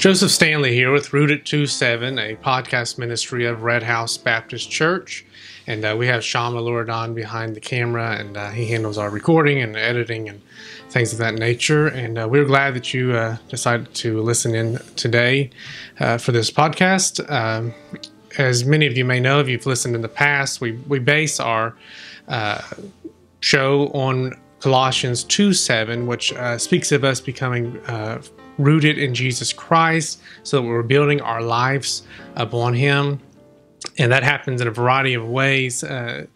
27. Joseph Stanley here with Root Rooted 27, a podcast ministry of Red House Baptist Church. And uh, we have Sean Maluridan behind the camera, and uh, he handles our recording and editing and things of that nature. And uh, we're glad that you uh, decided to listen in today uh, for this podcast. Um, as many of you may know, if you've listened in the past, we, we base our uh, show on Colossians 2 7, which speaks of us becoming rooted in Jesus Christ so that we're building our lives upon Him and that happens in a variety of ways. Uh,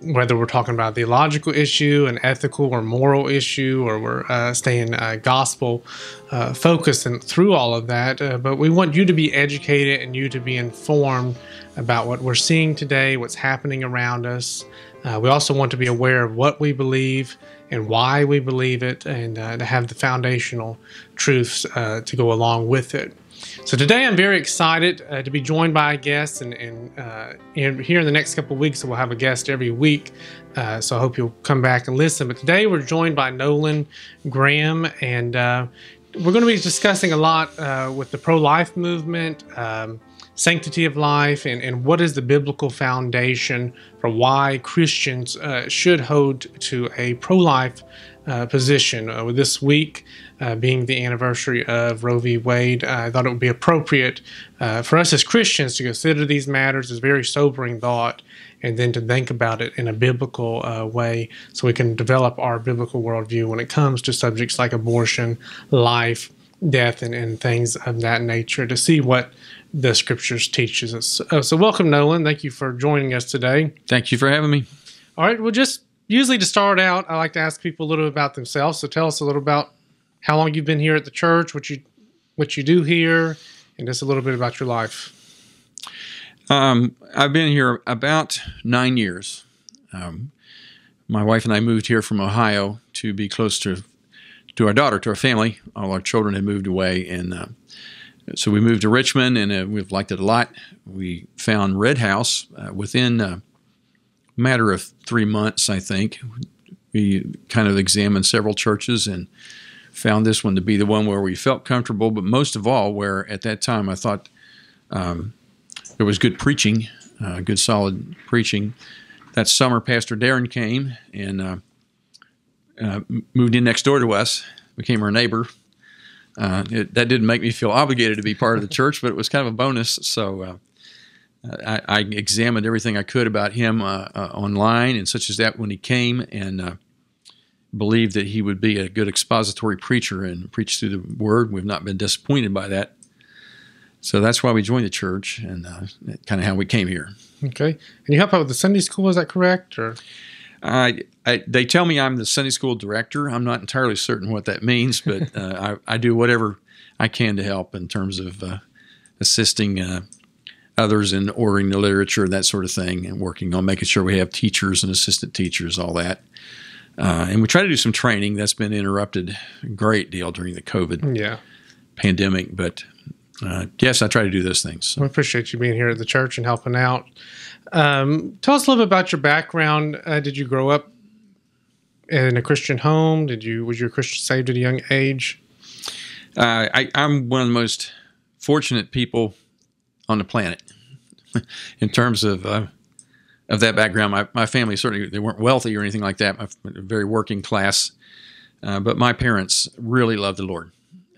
whether we're talking about a theological issue, an ethical or moral issue, or we're uh, staying uh, gospel uh, focused and through all of that. Uh, but we want you to be educated and you to be informed about what we're seeing today, what's happening around us. Uh, we also want to be aware of what we believe and why we believe it, and uh, to have the foundational truths to go along with it. So today I'm very excited uh, to be joined by a guest, and, and, uh, and, here in the next couple of weeks we'll have a guest every week. Uh, so I hope you'll come back and listen. But today we're joined by Nolan Graham, and uh, we're going to be discussing a lot uh, with the pro-life movement. Um, sanctity of life and, and what is the biblical foundation for why Christians uh, should hold to a pro life uh, position. Uh, this week uh, being the anniversary of Roe v. Wade, I thought it would be appropriate uh, for us as Christians to consider these matters as very sobering thought and then to think about it in a biblical uh, way so we can develop our biblical worldview when it comes to subjects like abortion, life, death, and, and things of that nature to see what the scriptures teaches us. Uh, so, welcome, Nolan. Thank you for joining us today. Thank you for having me. All right. Well, just usually to start out, I like to ask people a little bit about themselves. So, tell us a little about how long you've been here at the church, what you what you do here, and just a little bit about your life. Um, I've been here about nine years. Um, my wife and I moved here from Ohio to be close to to our daughter, to our family. All our children had moved away, and uh, so we moved to Richmond, and uh, we've liked it a lot. We found Red House uh, within a matter of three months, I think. We kind of examined several churches and found this one to be the one where we felt comfortable, but most of all, where at that time I thought um, there was good preaching, uh, good solid preaching. That summer, Pastor Darren came and uh, uh, moved in next door to us, became our neighbor. Uh, it, that didn't make me feel obligated to be part of the church, but it was kind of a bonus. So uh, I, I, examined everything I could about him uh, online and such as that when he came, and believed that he would be a good expository preacher and preach through the word. We've not been disappointed by that. So that's why we joined the church and uh, kind of how we came here. Okay. And you help out with the Sunday school, is that correct? Or I, I, they tell me I'm the Sunday school director. I'm not entirely certain what that means, but uh, I, I, do whatever I can to help in terms of uh, assisting uh, others in ordering the literature, and that sort of thing, and working on making sure we have teachers and assistant teachers, all that. Uh, and we try to do some training that's been interrupted a great deal during the COVID yeah. pandemic. But uh, yes, I try to do those things. So. We appreciate you being here at the church and helping out. Um, tell us a little bit about your background. Uh, did you grow up in a Christian home? Did you was you a Christian saved at a young age? Uh, I, I'm one of the most fortunate people on the planet in terms of uh, of that background. My, my family certainly they weren't wealthy or anything like that. My, very working class, uh, but my parents really loved the Lord.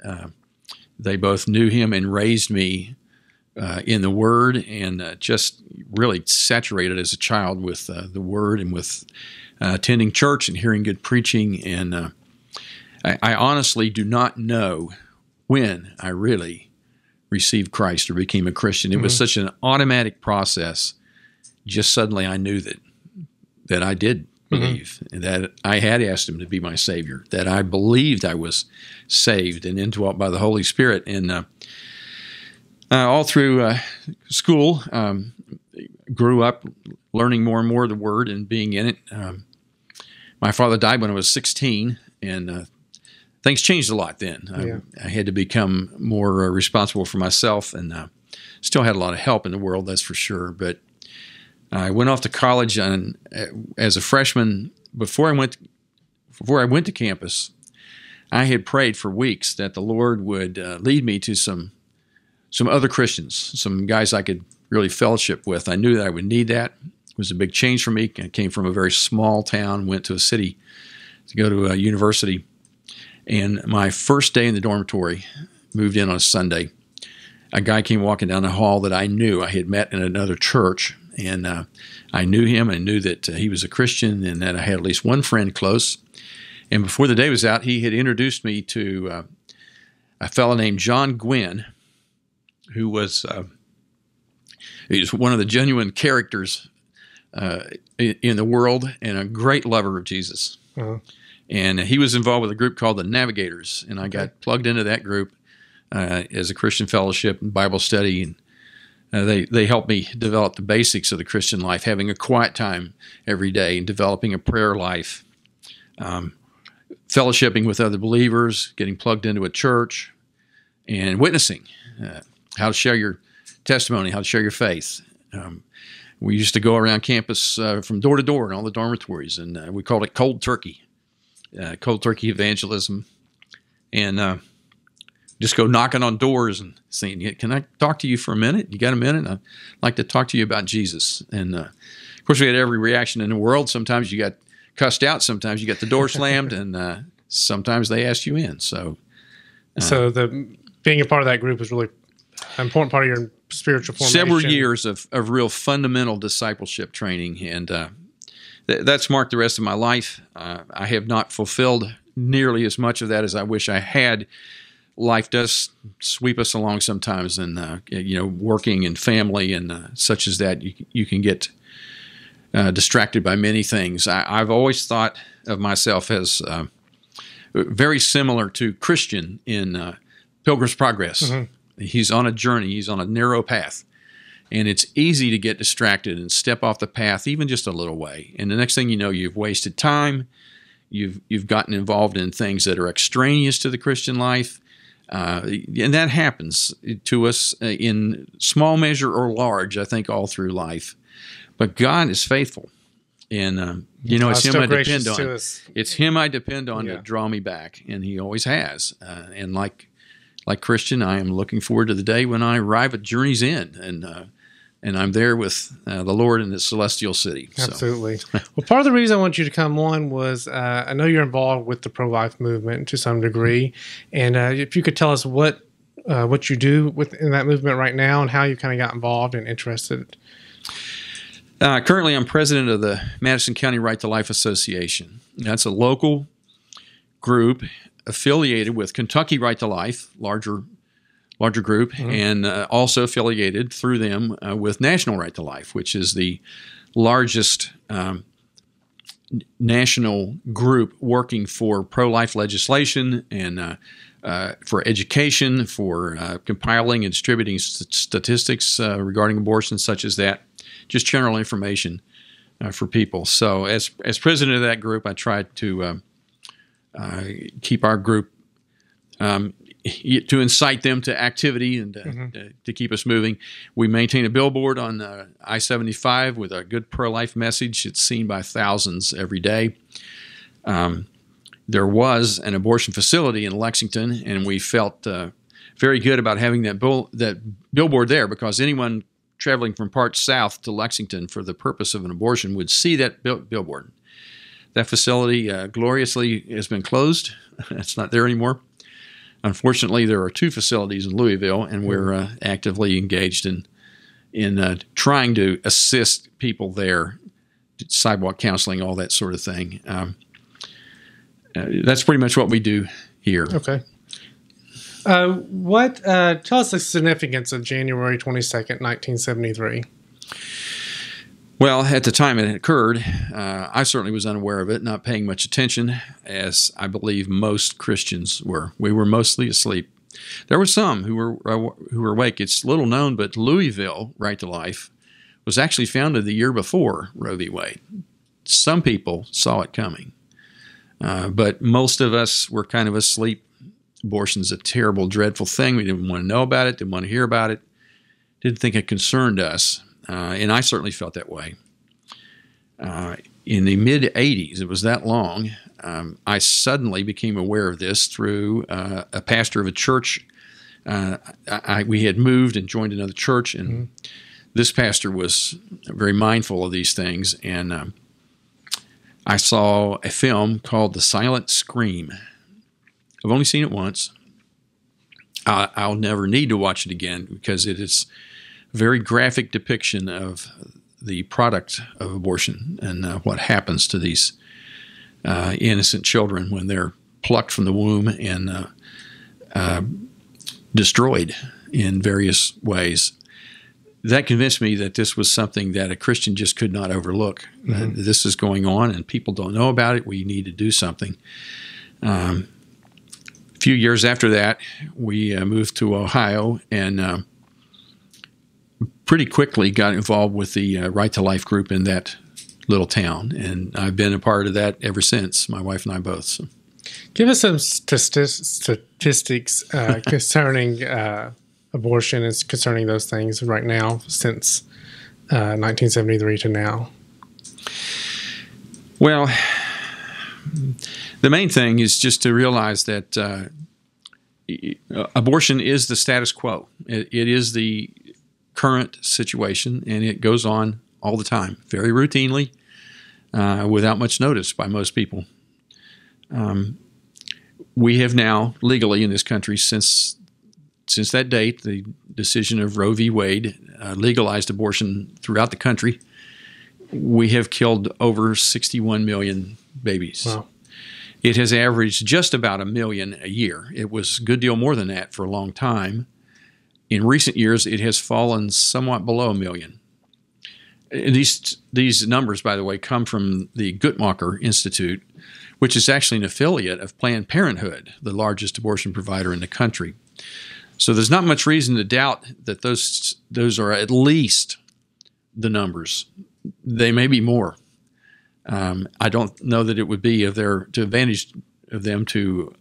Uh, they both knew Him and raised me uh, in the Word, and uh, just really saturated as a child with uh, the Word and with uh, attending church and hearing good preaching. And I, I honestly do not know when I really received Christ or became a Christian. It mm-hmm. was such an automatic process just suddenly I knew that that I did mm-hmm. believe mm-hmm. that I had asked him to be my savior, that I believed I was saved and indwelt by the Holy Spirit. And uh, uh, all through uh, school, um, grew up learning more and more of the Word and being in it. Um, my father died when I was 16, and uh, things changed a lot then. Yeah. I, I, had to become more uh, responsible for myself and uh, still had a lot of help in the world, that's for sure. But I went off to college on, as a freshman. Before I went, before I went to campus, I had prayed for weeks that the Lord would uh, lead me to some some other Christians, some guys I could really fellowship with. I knew that I would need that. It was a big change for me. I came from a very small town, went to a city to go to a university, and my first day in the dormitory, moved in on a Sunday. A guy came walking down the hall that I knew I had met in another church, and uh, I knew him and knew that uh, he was a Christian and that I had at least one friend close. And before the day was out, he had introduced me to uh, a fellow named John Gwynn, who was uh, he's one of the genuine characters uh, in the world and a great lover of Jesus. Uh-huh. And he was involved with a group called the Navigators, and I okay. got plugged into that group uh, as a Christian fellowship and Bible study. And uh, they they helped me develop the basics of the Christian life, having a quiet time every day, and developing a prayer life. Um, fellowshipping with other believers, getting plugged into a church, and witnessing uh, how to share your testimony, how to share your faith. Um, we used to go around campus uh, from door to door in all the dormitories, and uh, we called it cold turkey, uh, cold turkey evangelism, and uh, just go knocking on doors and saying, "Can I talk to you for a minute? You got a minute? I'd like to talk to you about Jesus." And uh, of course, we had every reaction in the world. Sometimes you got cussed out. Sometimes you got the door slammed, and uh, sometimes they asked you in. So, so the being a part of that group was really an important part of your spiritual formation. Several years of, of real fundamental discipleship training, and uh, th- that's marked the rest of my life. Uh, I have not fulfilled nearly as much of that as I wish I had. Life does sweep us along sometimes, and uh, you know, working and family and uh, such as that, you you can get uh, distracted by many things. I, have always thought of myself as uh, very similar to Christian in uh, Pilgrim's Progress. Mm-hmm. He's on a journey, he's on a narrow path. And it's easy to get distracted and step off the path even just a little way. And the next thing you know, you've wasted time. You've, you've gotten involved in things that are extraneous to the Christian life. Uh, and that happens to us uh, in small measure or large, I think, all through life. But God is faithful. And um, you know, it's Him I depend on. It's Him I depend on to draw me back, and He always has. Uh, and like like Christian, I am looking forward to the day when I arrive at Journey's End, and uh, and I'm there with uh, the Lord in the celestial city. So. Absolutely. well, part of the reason I want you to come on was uh, I know you're involved with the pro life movement to some degree, and uh, if you could tell us what uh, what you do within that movement right now and how you kind of got involved and interested. Uh, currently, I'm president of the Madison County Right to Life Association. That's a local group affiliated with Kentucky Right to Life, larger larger group, mm-hmm. and uh, also affiliated through them uh, with National Right to Life, which is the largest um, national group working for pro life legislation and uh, uh, for education, for uh, compiling and distributing st- statistics uh, regarding abortion, such as that just general information uh, for people. So, as as president of that group, I tried to uh, keep our group um, to incite them to activity and uh, mm-hmm. to keep us moving. We maintain a billboard on uh, I seventy five with a good pro life message. It's seen by thousands every day. Um, there was an abortion facility in Lexington, and we felt uh, very good about having that bill, that billboard there because anyone traveling from parts south to Lexington for the purpose of an abortion would see that bill- billboard. That facility uh, gloriously has been closed. it's not there anymore. Unfortunately, there are two facilities in Louisville, and we're uh, actively engaged in in uh, trying to assist people there, sidewalk counseling, all that sort of thing. Um, uh, that's pretty much what we do here. Okay. Uh, what uh, tell us the significance of January twenty second, nineteen seventy three? Well, at the time it occurred, uh, I certainly was unaware of it, not paying much attention, as I believe most Christians were. We were mostly asleep. There were some who were uh, who were awake. It's little known, but Louisville, Right to Life, was actually founded the year before Roe v. Wade. Some people saw it coming, uh, but most of us were kind of asleep Abortion is a terrible, dreadful thing. We didn't want to know about it, didn't want to hear about it, didn't think it concerned us. Uh, and I certainly felt that way. Uh, in the mid 80s, it was that long, um, I suddenly became aware of this through uh, a pastor of a church. Uh, I, we had moved and joined another church, and mm-hmm. this pastor was very mindful of these things. And um, I saw a film called The Silent Scream. I've only seen it once. I, will never need to watch it again because it is very graphic depiction of the product of abortion and uh, what happens to these uh, innocent children when they're plucked from the womb and uh, uh destroyed in various ways. That convinced me that this was something that a Christian just could not overlook. Mm-hmm. this is going on and people don't know about it. We need to do something. Um, a few years after that, we uh, moved to Ohio and uh, pretty quickly got involved with the uh, Right to Life group in that little town, and I've been a part of that ever since. My wife and I both. So. Give us some statistics uh, concerning uh, abortion and concerning those things right now since 1973 uh, to now. Well, the main thing is just to realize that uh, abortion is the status quo. it, it is the current situation, and it goes on all the time, very routinely, uh, without much notice by most people. Um, we have now legally in this country since since that date, the decision of Roe v. Wade uh, legalized abortion throughout the country. We have killed over 61 million babies. Wow. It has averaged just about a million a year. It was a good deal more than that for a long time. In recent years, it has fallen somewhat below a million. These, these numbers, by the way, come from the Guttmacher Institute, which is actually an affiliate of Planned Parenthood, the largest abortion provider in the country. So there's not much reason to doubt that those, those are at least the numbers. They may be more. Um, I don't know that it would be of their to advantage of them to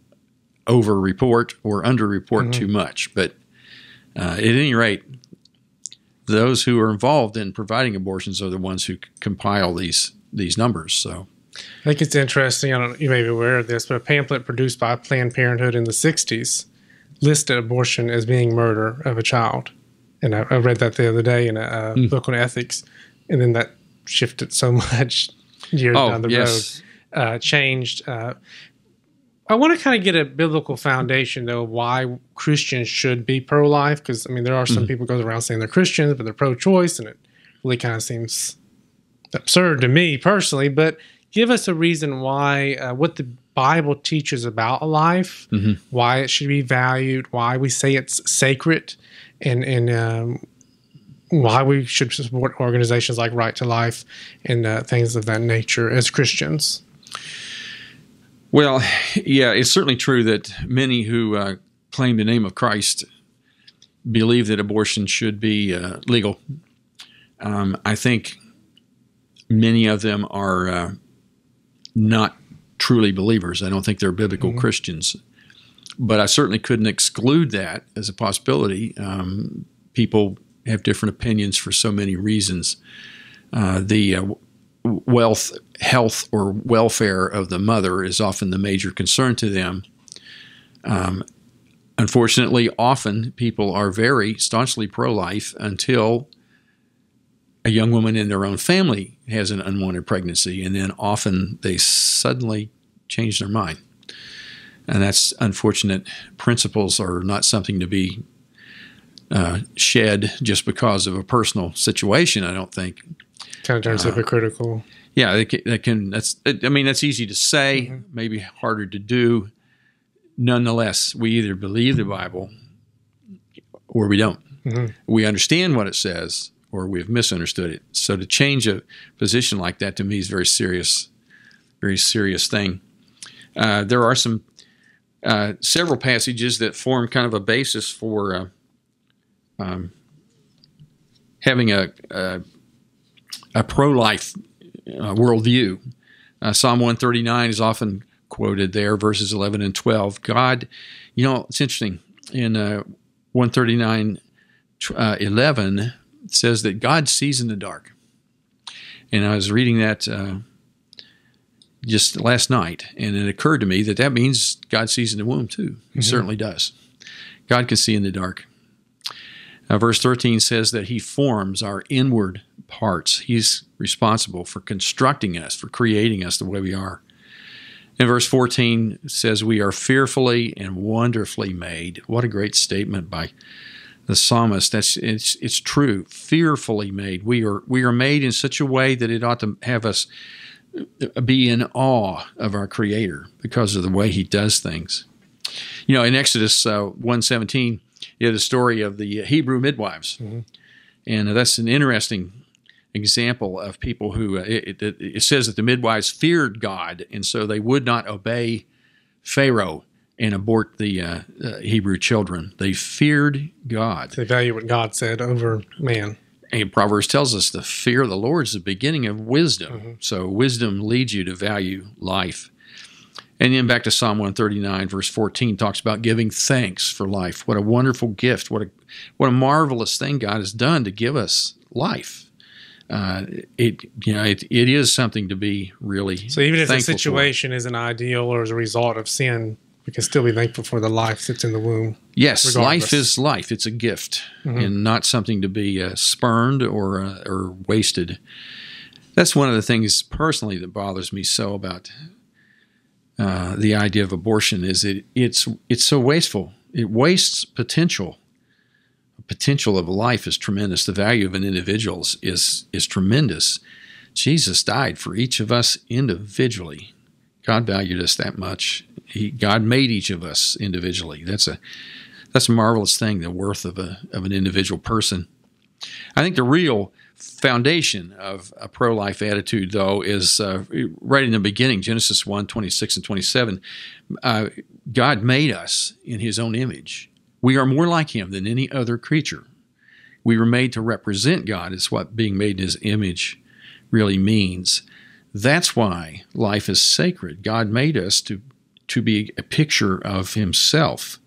over report or under report mm-hmm. too much, but uh, at any rate, those who are involved in providing abortions are the ones who compile these these numbers. So. I think it's interesting. I don't. You may be aware of this, but a pamphlet produced by Planned Parenthood in the '60s listed abortion as being murder of a child, and I, I read that the other day in a, mm. book on ethics, and then that shifted so much years oh, down the yes. road, uh, changed. Uh, I want to kind of get a biblical foundation though why Christians should be pro-life because I mean there are some mm-hmm. people goes around saying they're Christians but they're pro-choice and it really kind of seems absurd to me personally. But give us a reason why uh, what the Bible teaches about life, mm-hmm. why it should be valued, why we say it's sacred, and and um, why we should support organizations like Right to Life and uh, things of that nature as Christians. Well, yeah, it's certainly true that many who uh, claim the name of Christ believe that abortion should be uh, legal. Um, I think many of them are uh, not truly believers. I don't think they're biblical mm-hmm. Christians. But I certainly couldn't exclude that as a possibility. Um, people have different opinions for so many reasons. Uh, the uh, wealth, health, or welfare of the mother is often the major concern to them. Um, unfortunately, often people are very staunchly pro life until a young woman in their own family has an unwanted pregnancy, and then often they suddenly change their mind. And that's unfortunate. Principles are not something to be uh, shed just because of a personal situation, I don't think kind of turns uh, hypocritical. Yeah, that can, can, That's. I mean, that's easy to say, mm-hmm. maybe harder to do. Nonetheless, we either believe the Bible or we don't. Mm-hmm. We understand what it says, or we've misunderstood it. So to change a position like that to me is very serious, very serious thing. Uh, there are some uh, several passages that form kind of a basis for uh, um, having a, a a pro life uh, worldview. Uh, Psalm 139 is often quoted there, verses 11 and 12. God, you know, it's interesting. In uh, 139 uh, 11, it says that God sees in the dark. And I was reading that uh, just last night, and it occurred to me that that means God sees in the womb too. He certainly does. God can see in the dark. Uh, verse 13 says that He forms our inward parts. He's responsible for constructing us, for creating us the way we are. And verse 14 says, We are fearfully and wonderfully made. What a great statement by the psalmist. That's it's it's true. Fearfully made. We are we are made in such a way that it ought to have us be in awe of our Creator because of the way He does things. You know, in Exodus uh, one seventeen, you have the story of the Hebrew midwives, mm-hmm. and that's an interesting example of people who uh, it, it, it, says that the midwives feared God, and so they would not obey Pharaoh and abort the uh, uh, Hebrew children. They feared God. They value what God said over man. And Proverbs tells us the fear of the Lord is the beginning of wisdom. Mm-hmm. So wisdom leads you to value life. And then back to Psalm 139, verse 14, talks about giving thanks for life. What a wonderful gift! What a what a marvelous thing God has done to give us life uh, it you know it, it is something to be really so even if the situation for. isn't ideal or as a result of sin we can still be thankful for the life that's in the womb yes regardless. life is life it's a gift mm-hmm. and not something to be uh, spurned or uh, or wasted that's one of the things personally that bothers me so about uh, the idea of abortion is it it's it's so wasteful it wastes potential potential of life is tremendous. The value of an individual is, is, tremendous. Jesus died for each of us individually. God valued us that much. He, God made each of us individually. That's a that's a marvelous thing. The worth of a of an individual person. I think the real foundation of a pro life attitude, though, is uh, right in the beginning, Genesis 1 26 and 27. Uh, God made us in his own image. We are more like him than any other creature. We were made to represent God, is what being made in his image really means. That's why life is sacred. God made us to, to be a picture of himself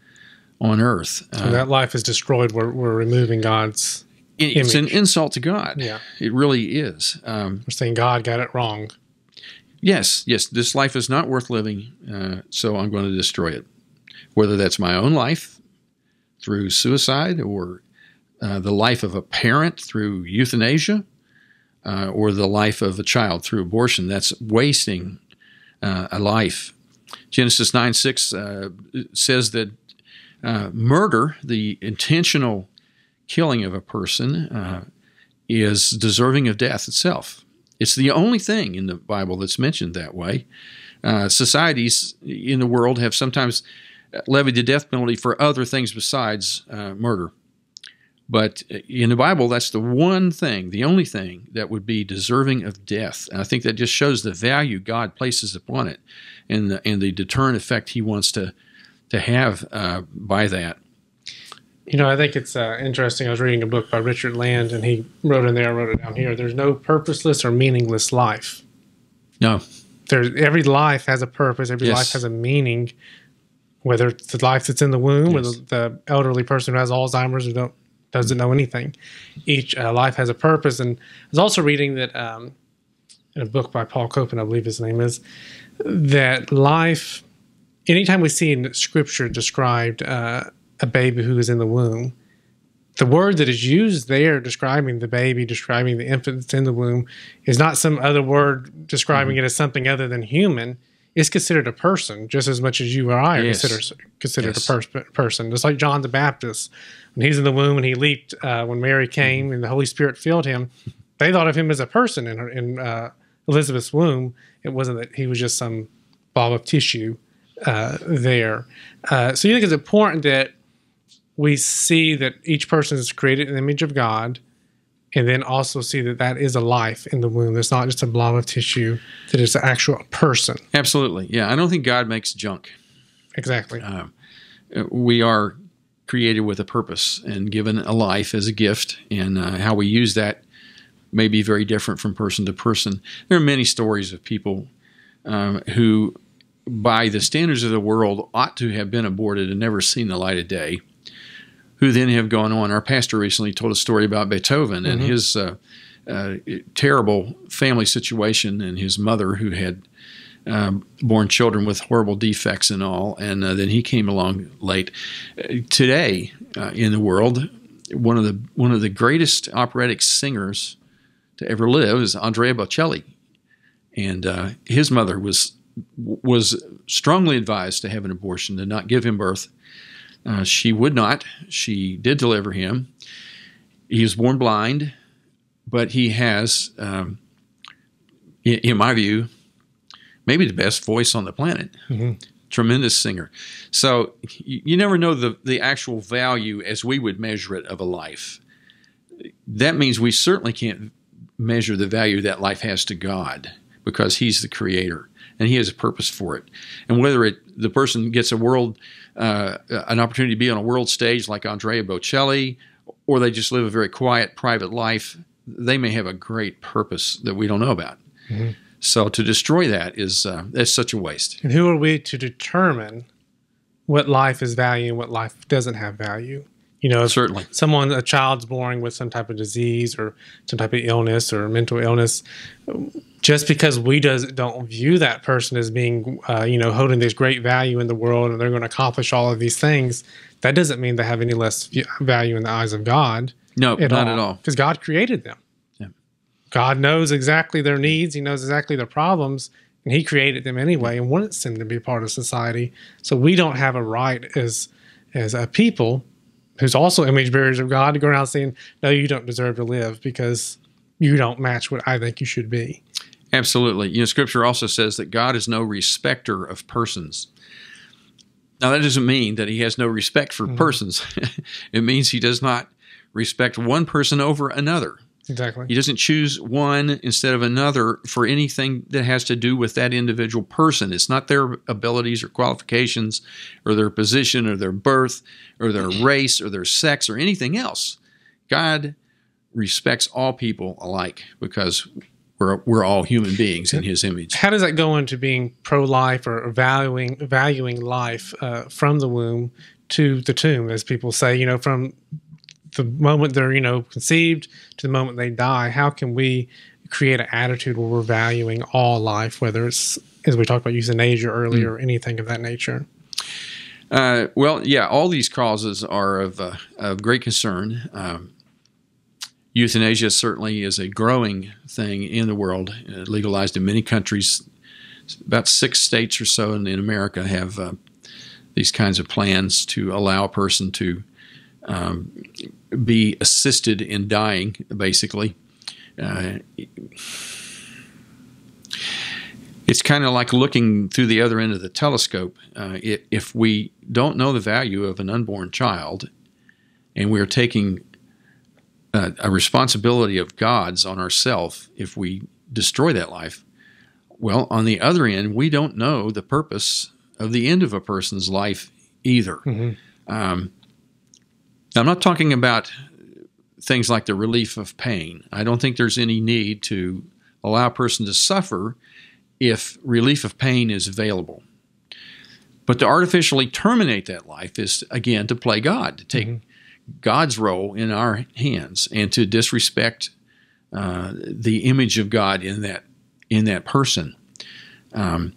on earth. So uh, that life is destroyed. We're, we're removing God's. It's an insult to God. Yeah. It really is. Um, we're saying God got it wrong. Yes, yes. This life is not worth living, uh, so I'm going to destroy it. Whether that's my own life, through suicide or uh, the life of a parent through euthanasia uh, or the life of a child through abortion. That's wasting uh, a life. Genesis 9 6 uh, says that uh, murder, the intentional killing of a person, uh, is deserving of death itself. It's the only thing in the Bible that's mentioned that way. societies in the world have sometimes levied the death penalty for other things besides uh, murder. But in the Bible, that's the one thing, the only thing that would be deserving of death. And I think that just shows the value God places upon it and the, and the deterrent effect He wants to, to have uh, by that. You know, I think it's uh, interesting. I was reading a book by Richard Land, and he wrote in there, I wrote it down here. There's no purposeless or meaningless life. No. There's every life has a purpose. Every yes. life has a meaning whether it's the life that's in the womb yes. or the, the, elderly person who has Alzheimer's who don't doesn't know anything. Each uh, life has a purpose. And I was also reading that um, in a book by Paul Copan, I believe his name is, that life. Anytime we see in Scripture described uh, a baby who is in the womb, the word that is used there describing the baby, describing the infant that's in the womb, is not some other word describing mm-hmm. it as something other than human is considered a person just as much as you or I are yes. considered considered yes. a pers- person. Just like John the Baptist, when he's in the womb and he leaped uh, when Mary came mm-hmm. and the Holy Spirit filled him, they thought of him as a person in her, in uh, Elizabeth's womb. It wasn't that he was just some ball of tissue uh, there. Uh, so you think it's important that we see that each person is created in the image of God and then also see that that is a life in the womb. It's not just a blob of tissue; that it's an actual person. Absolutely, yeah. I don't think God makes junk. Exactly. Uh, we are created with a purpose and given a life as a gift, and uh, how we use that may be very different from person to person. There are many stories of people um, who, by the standards of the world, ought to have been aborted and never seen the light of day who then have gone on. Our pastor recently told a story about Beethoven mm-hmm. and his uh, uh, terrible family situation and his mother who had um, born children with horrible defects and all, and uh, then he came along late. Uh, today uh, in the world, one of the one of the greatest operatic singers to ever live is Andrea Bocelli, and uh, his mother was was strongly advised to have an abortion to not give him birth. Uh, she would not. She did deliver him. He was born blind, but he has, um, in, in my view, maybe the best voice on the planet. Mm-hmm. Tremendous singer. So you, you, never know the, the actual value as we would measure it of a life. That means we certainly can't measure the value that life has to God because He's the creator and He has a purpose for it. And whether it the person gets a world uh, an opportunity to be on a world stage like Andrea Bocelli, or they just live a very quiet private life, they may have a great purpose that we don't know about. Mm-hmm. So to destroy that is uh, is such a waste. And who are we to determine what life is value and what life doesn't have value? You know, certainly someone a child's born with some type of disease or some type of illness or mental illness, just because we does don't view that person as being, uh, you know, holding this great value in the world and they're going to accomplish all of these things, that doesn't mean they have any less value in the eyes of God. No, at not all. at all. Because God created them. God knows exactly their needs. He knows exactly their problems, and He created them anyway and wants them to be part of society. So we don't have a right as as a people who's also image bearers of God to go around saying, "No, you don't deserve to live because you don't match what I think you should be." Absolutely. You know, Scripture also says that God is no respecter of persons. Now, that doesn't mean that He has no respect for mm-hmm. persons. it means He does not respect one person over another. Exactly. He doesn't choose one instead of another for anything that has to do with that individual person. It's not their abilities or qualifications or their position or their birth or their race or their sex or anything else. God respects all people alike because we're, we're all human beings in his image. How does that go into being pro-life or valuing valuing life uh, from the womb to the tomb, as people say? You know, from the moment they're you know conceived to the moment they die how can we create an attitude where we're valuing all life whether it's as we talked about euthanasia earlier mm. or anything of that nature? Uh, well yeah all these causes are of, uh, of great concern. Um, euthanasia certainly is a growing thing in the world uh, legalized in many countries. About six states or so in, in america have uh, these kinds of plans to allow a person to um, be assisted in dying, basically. Uh, it's kind of like looking through the other end of the telescope. Uh, it, if we don't know the value of an unborn child and we're taking a, a responsibility of God's on ourselves if we destroy that life, well, on the other end, we don't know the purpose of the end of a person's life either. Mm-hmm. Um, I'm not talking about things like the relief of pain. I don't think there's any need to allow a person to suffer if relief of pain is available. But to artificially terminate that life is, again, to play God, to take mm-hmm. God's role in our hands and to disrespect uh, the image of God in that in that person. Um,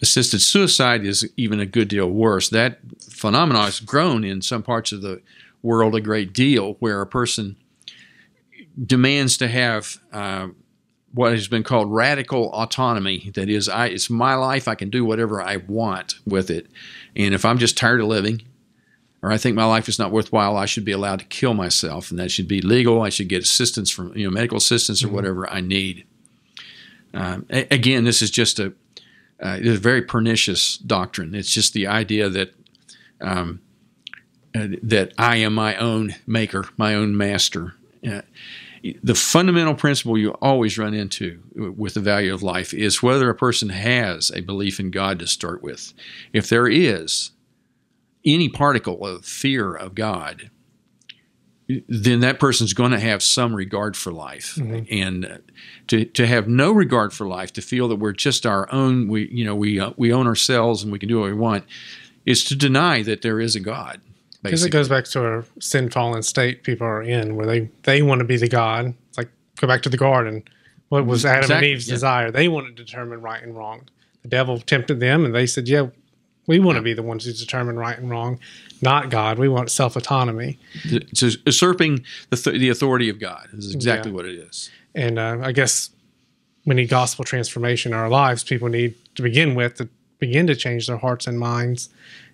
assisted suicide is even a good deal worse. That phenomenon has grown in some parts of the world a great deal, where a person demands to have uh, what has been called radical autonomy. That is, I, it's my life. I can do whatever I want with it. And if I'm just tired of living, or I think my life is not worthwhile, I should be allowed to kill myself, and that should be legal. I should get assistance from you know medical assistance or mm-hmm. whatever I need. Um, a- again, this is just a uh, it's a very pernicious doctrine. It's just the idea that um, uh, that I am my own maker, my own master. Uh, the fundamental principle you always run into with the value of life is whether a person has a belief in God to start with. If there is any particle of fear of God, then that person's going to have some regard for life mm-hmm. and to, to have no regard for life to feel that we're just our own we you know we uh, we own ourselves and we can do what we want is to deny that there is a god because it goes back to a sin fallen state people are in, where they they want to be the God. It's like go back to the garden. What was Adam exactly, and Eve's yeah. desire? They want to determine right and wrong. the devil tempted them, and they said, "Yeah, we want to be the ones who determine right and wrong, not God. We want self autonomy." It's usurping the, th- the authority of God. This is exactly Yeah. what it is. And uh, I guess we need gospel transformation in our lives. People need to begin with to begin to change their hearts and minds,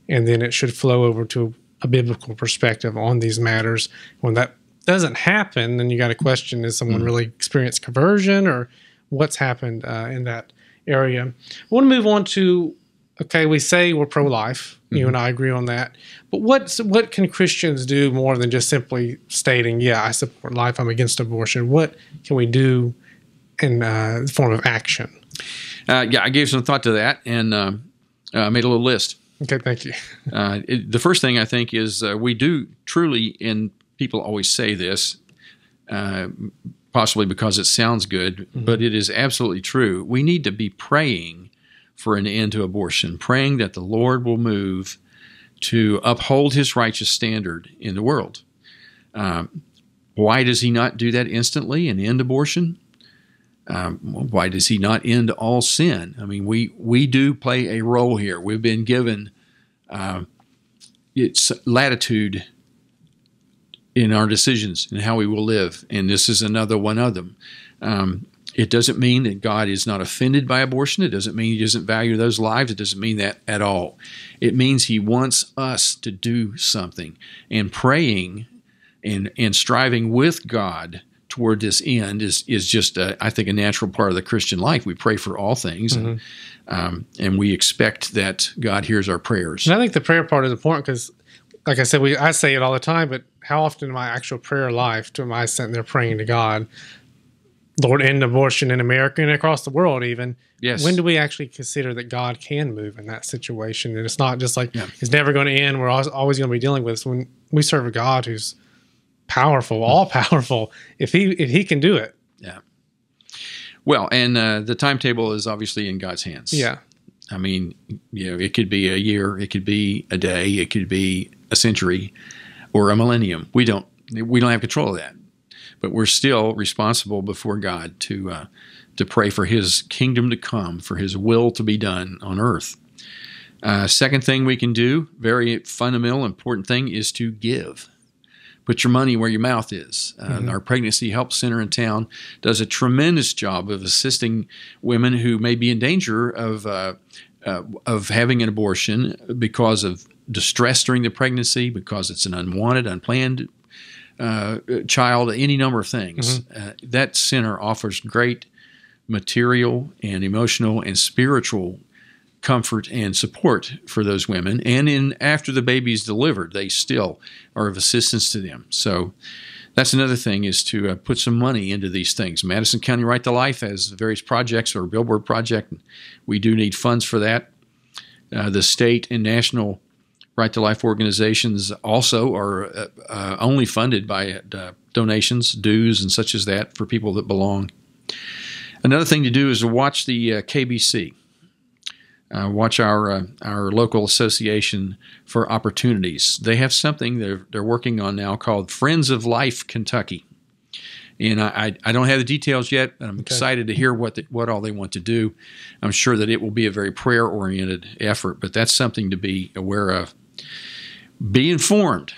and then it should flow over to a biblical perspective on these matters. When that doesn't happen, then you got to question: Is someone really experienced conversion, or what's happened uh, in that area? I want to move on to. Okay, we say we're pro-life. You and I agree on that. But what's what can Christians do more than just simply stating, "Yeah, I support life. I'm against abortion." What can we do in uh, the form of action? Uh, yeah, I gave some thought to that and uh, uh, made a little list. Okay, thank you. Uh, it, the first thing I think is uh, we do truly, and people always say this, uh, possibly because it sounds good, but it is absolutely true. We need to be praying for an end to abortion, praying that the Lord will move to uphold his righteous standard in the world. Um, why does he not do that instantly and end abortion? Um, why does he not end all sin? I mean, we we do play a role here. We've been given uh, it's latitude in our decisions and how we will live, and this is another one of them. Um, it doesn't mean that God is not offended by abortion. It doesn't mean He doesn't value those lives. It doesn't mean that at all. It means He wants us to do something, and praying and and striving with God toward this end is is just a, I think a natural part of the Christian life. We pray for all things, and um, and we expect that God hears our prayers. And I think the prayer part is important because, like I said, we I say it all the time. But how often in my actual prayer life do am I sitting there praying to God, Lord, end abortion in America and across the world, even? Yes. When do we actually consider that God can move in that situation? And it's not just like Yeah. it's never going to end. We're always, always going to be dealing with this. When we serve a God who's powerful, all powerful, if he if he can do it, Yeah. Well, and uh, the timetable is obviously in God's hands. yeah, I mean, you know, it could be a year, it could be a day, it could be a century, or a millennium. We don't we don't have control of that, but we're still responsible before God to uh, to pray for His kingdom to come, for His will to be done on earth. Uh, second thing we can do, very fundamental, important thing, is to give. Put your money where your mouth is. Uh, Our Pregnancy Help Center in town does a tremendous job of assisting women who may be in danger of uh, uh, of having an abortion because of distress during the pregnancy, because it's an unwanted, unplanned uh, child, any number of things. Uh, that center offers great material and emotional and spiritual comfort and support for those women. And in after the baby is delivered, they still are of assistance to them. So that's another thing is to uh, put some money into these things. Madison County Right to Life has various projects or billboard project. We do need funds for that. Uh, the state and national Right to Life organizations also are uh, uh, only funded by uh, donations, dues, and such as that for people that belong. Another thing to do is to watch the uh, KBC. Uh, watch our uh, our local association for opportunities. They have something they're they're working on now called Friends of Life Kentucky, and I I, don't have the details yet. But I'm excited to hear what the, what all they want to do. I'm sure that it will be a very prayer oriented effort, but that's something to be aware of. Be informed.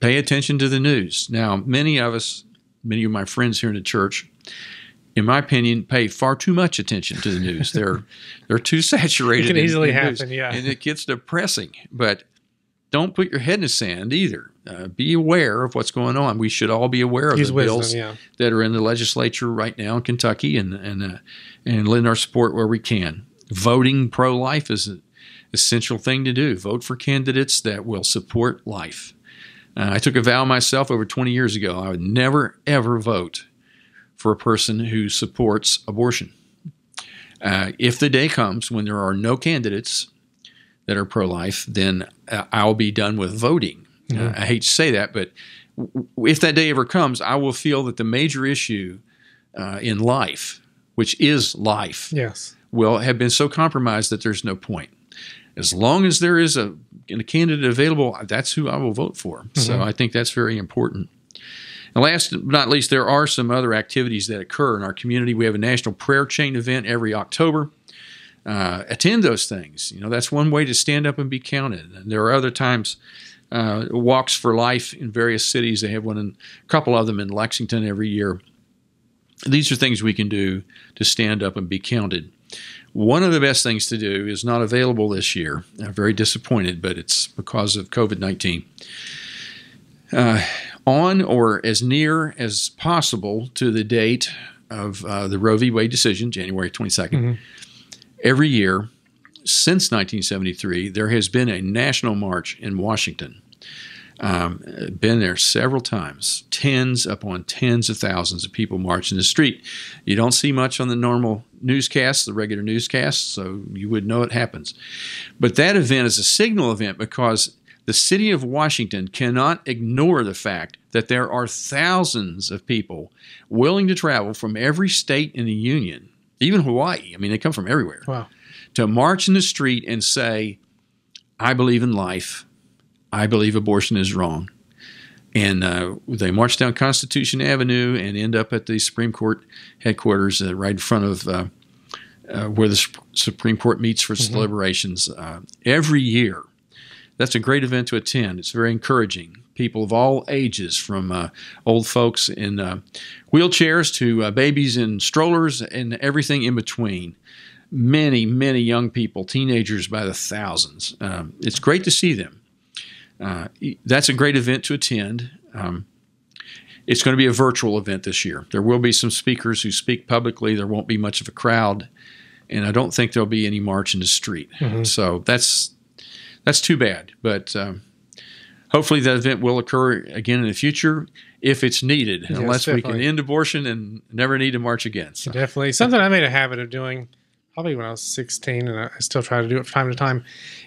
Pay attention to the news. Now, many of us, many of my friends here in the church, in my opinion, pay far too much attention to the news. They're they're too saturated. It can in- easily in news, happen, yeah. and it gets depressing. But don't put your head in the sand either. Uh, be aware of what's going on. We should all be aware of use the wisdom. bills Yeah, that are in the legislature right now in Kentucky, and and uh, and lend our support where we can. Voting pro life is an essential thing to do. Vote for candidates that will support life. Uh, I took a vow myself over 20 years ago. I would never ever vote for a person who supports abortion. Uh, if the day comes when there are no candidates that are pro life, then uh, I'll be done with voting. Uh, I hate to say that, but w- if that day ever comes, I will feel that the major issue uh, in life, which is life, yes, will have been so compromised that there's no point. As long as there is a, a candidate available, that's who I will vote for. So I think that's very important. And last but not least, there are some other activities that occur in our community. We have a national prayer chain event every October. uh, attend those things. You know, that's one way to stand up and be counted. And there are other times. Uh, walks for life in various cities. They have one in a couple of them in Lexington every year. These are things we can do to stand up and be counted. One of the best things to do is not available this year. I'm very disappointed, but it's because of COVID 19. Uh, on or as near as possible to the date of uh, the Roe v. Wade decision, January 22nd, mm-hmm. every year since 1973, there has been a national march in Washington. Um, been there several times, tens upon tens of thousands of people marching the street. You don't see much on the normal newscasts, the regular newscasts, so you would know it happens. But that event is a signal event because the city of Washington cannot ignore the fact that there are thousands of people willing to travel from every state in the union, even Hawaii. I mean, they come from everywhere. Wow. To march in the street and say, I believe in life. I believe abortion is wrong. And uh, they march down Constitution Avenue and end up at the Supreme Court headquarters uh, right in front of uh, uh where the Supreme Court meets for mm-hmm. deliberations uh, every year. That's a great event to attend. It's very encouraging. People of all ages, from uh, old folks in wheelchairs to babies in strollers and everything in between many, many young people, teenagers by the thousands. Um, it's great to see them. Uh, that's a great event to attend. Um, it's going to be a virtual event this year. There will be some speakers who speak publicly. There won't be much of a crowd, and I don't think there'll be any march in the street. Mm-hmm. So that's that's too bad. But um, hopefully, that event will occur again in the future if it's needed, yes, unless definitely. we can end abortion and never need to march again. So. Definitely, something I made a habit of doing probably when I was 16, and I still try to do it from time to time.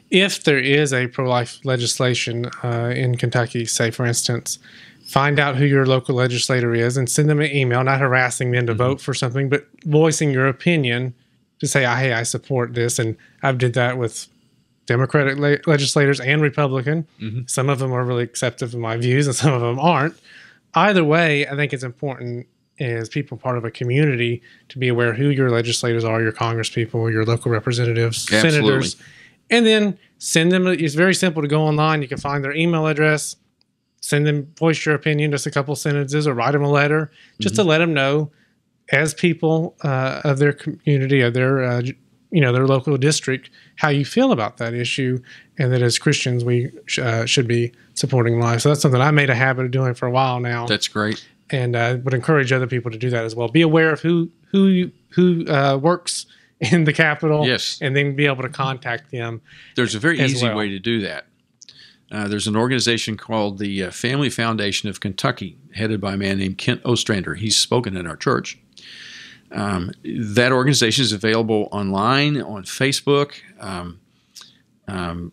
If there is a pro life legislation uh, in Kentucky, say for instance, find out who your local legislator is and send them an email, not harassing them to mm-hmm. vote for something, but voicing your opinion to say, hey, I support this. And I've did that with Democratic le- legislators and Republican. Mm-hmm. Some of them are really acceptive of my views and some of them aren't. Either way, I think it's important as people part of a community to be aware who your legislators are, your congresspeople, your local representatives, Absolutely. senators, and then send them. It's very simple to go online. You can find their email address, send them, voice your opinion, just a couple sentences, or write them a letter, just mm-hmm. to let them know, as people uh, of their community, of their uh, you know their local district, how you feel about that issue, and that as Christians we sh- uh, should be supporting life. So that's something I made a habit of doing for a while now. That's great and uh, would encourage other people to do that as well. Be aware of who who who uh, works in the capital yes, and then be able to contact them. There's a very easy well. way to do that. Uh, there's an organization called the uh, Family Foundation of Kentucky, headed by a man named Kent Ostrander. He's spoken in our church. Um, that organization is available online on Facebook. Um, um,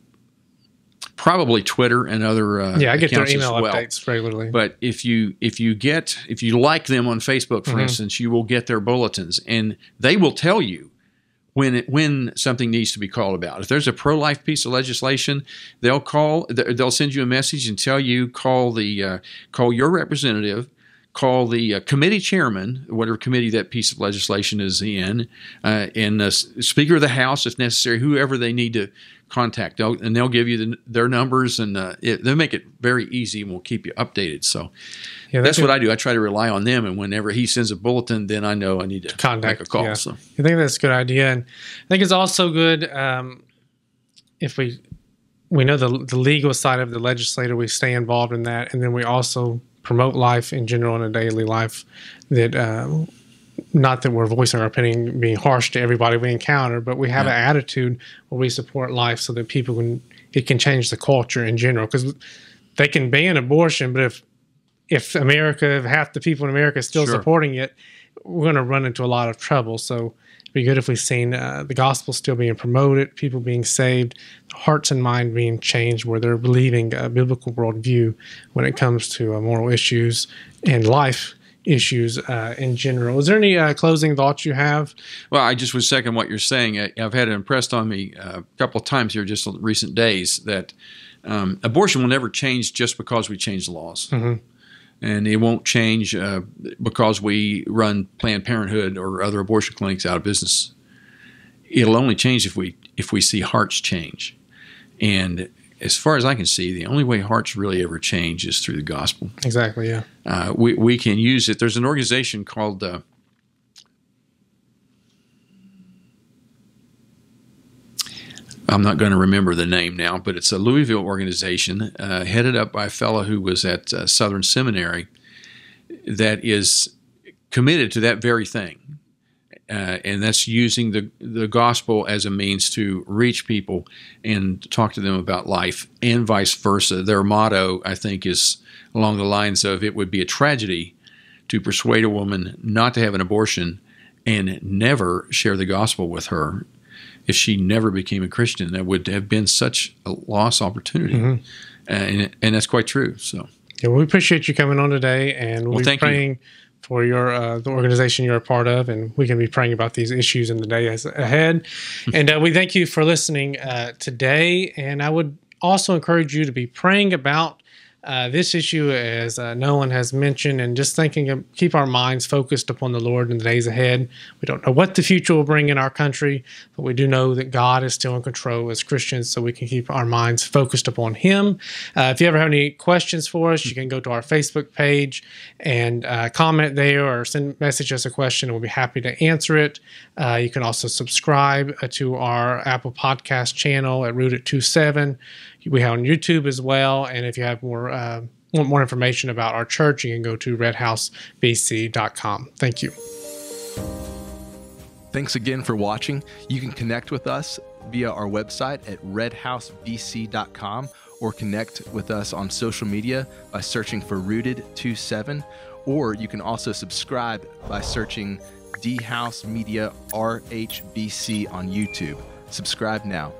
probably Twitter and other uh, yeah. I get their email well. updates regularly. But if you if you get if you like them on Facebook, for mm-hmm. instance, you will get their bulletins, and they will tell you when it, when something needs to be called about. If there's a pro life piece of legislation, they'll call they'll send you a message and tell you call the uh, call your representative call the uh, committee chairman, whatever committee that piece of legislation is in, uh, and the Speaker of the House, if necessary, whoever they need to contact, they'll, and they'll give you the, their numbers, and uh, it, they'll make it very easy, and we'll keep you updated. So yeah, that's what I do. I try to rely on them, and whenever he sends a bulletin, then I know I need to contact make a call. Yeah. So I think that's a good idea, and I think it's also good um, if we we know the the legal side of the legislator, we stay involved in that, and then we also promote life in general in a daily life. That uh, not that we're voicing our opinion, being harsh to everybody we encounter, but we have yeah. an attitude where we support life so that people can it can change the culture in general because they can ban abortion, but if if America, if half the people in America is still sure. supporting it, we're going to run into a lot of trouble. So be good if we've seen uh, the gospel still being promoted, people being saved, hearts and mind being changed, where they're believing a biblical worldview when it comes to uh, moral issues and life issues uh, in general. Is there any uh, closing thoughts you have? Well, I just would second what you're saying. I, have had it impressed on me uh, a couple of times here, just in recent days, that um, abortion will never change just because we change the laws. Mm-hmm and it won't change uh, because we run Planned Parenthood or other abortion clinics out of business. it'll only change if we if we see hearts change. And as far as I can see, the only way hearts really ever change is through the gospel. Exactly. Yeah. Uh, we we can use it. There's an organization called. Uh, I'm not going to remember the name now, but it's a Louisville organization uh, headed up by a fellow who was at uh, Southern Seminary that is committed to that very thing. Uh, and that's using the, the gospel as a means to reach people and talk to them about life and vice versa. Their motto, I think, is along the lines of it would be a tragedy to persuade a woman not to have an abortion and never share the gospel with her if she never became a Christian. That would have been such a lost opportunity. Mm-hmm. And, and that's quite true. So, yeah, well, we appreciate you coming on today, and we'll, well be praying you. for your uh, the organization you're a part of, and we can be praying about these issues in the days ahead. and uh, we thank you for listening uh, today, and I would also encourage you to be praying about uh, this issue, as uh, Nolan has mentioned, and just thinking of keep our minds focused upon the Lord in the days ahead. We don't know what the future will bring in our country, but we do know that God is still in control as Christians, so we can keep our minds focused upon Him. Uh, if you ever have any questions for us, you can go to our Facebook page and uh, comment there or send message us a question, and we'll be happy to answer it. Uh, you can also subscribe to our Apple Podcast channel at Rooted 27 we have on YouTube as well. And if you have more uh, want more information about our church, you can go to redhousebc.com. Thank you. Thanks again for watching. You can connect with us via our website at redhousebc.com or connect with us on social media by searching for Rooted27. Or you can also subscribe by searching Red House Media RHBC on YouTube. Subscribe now.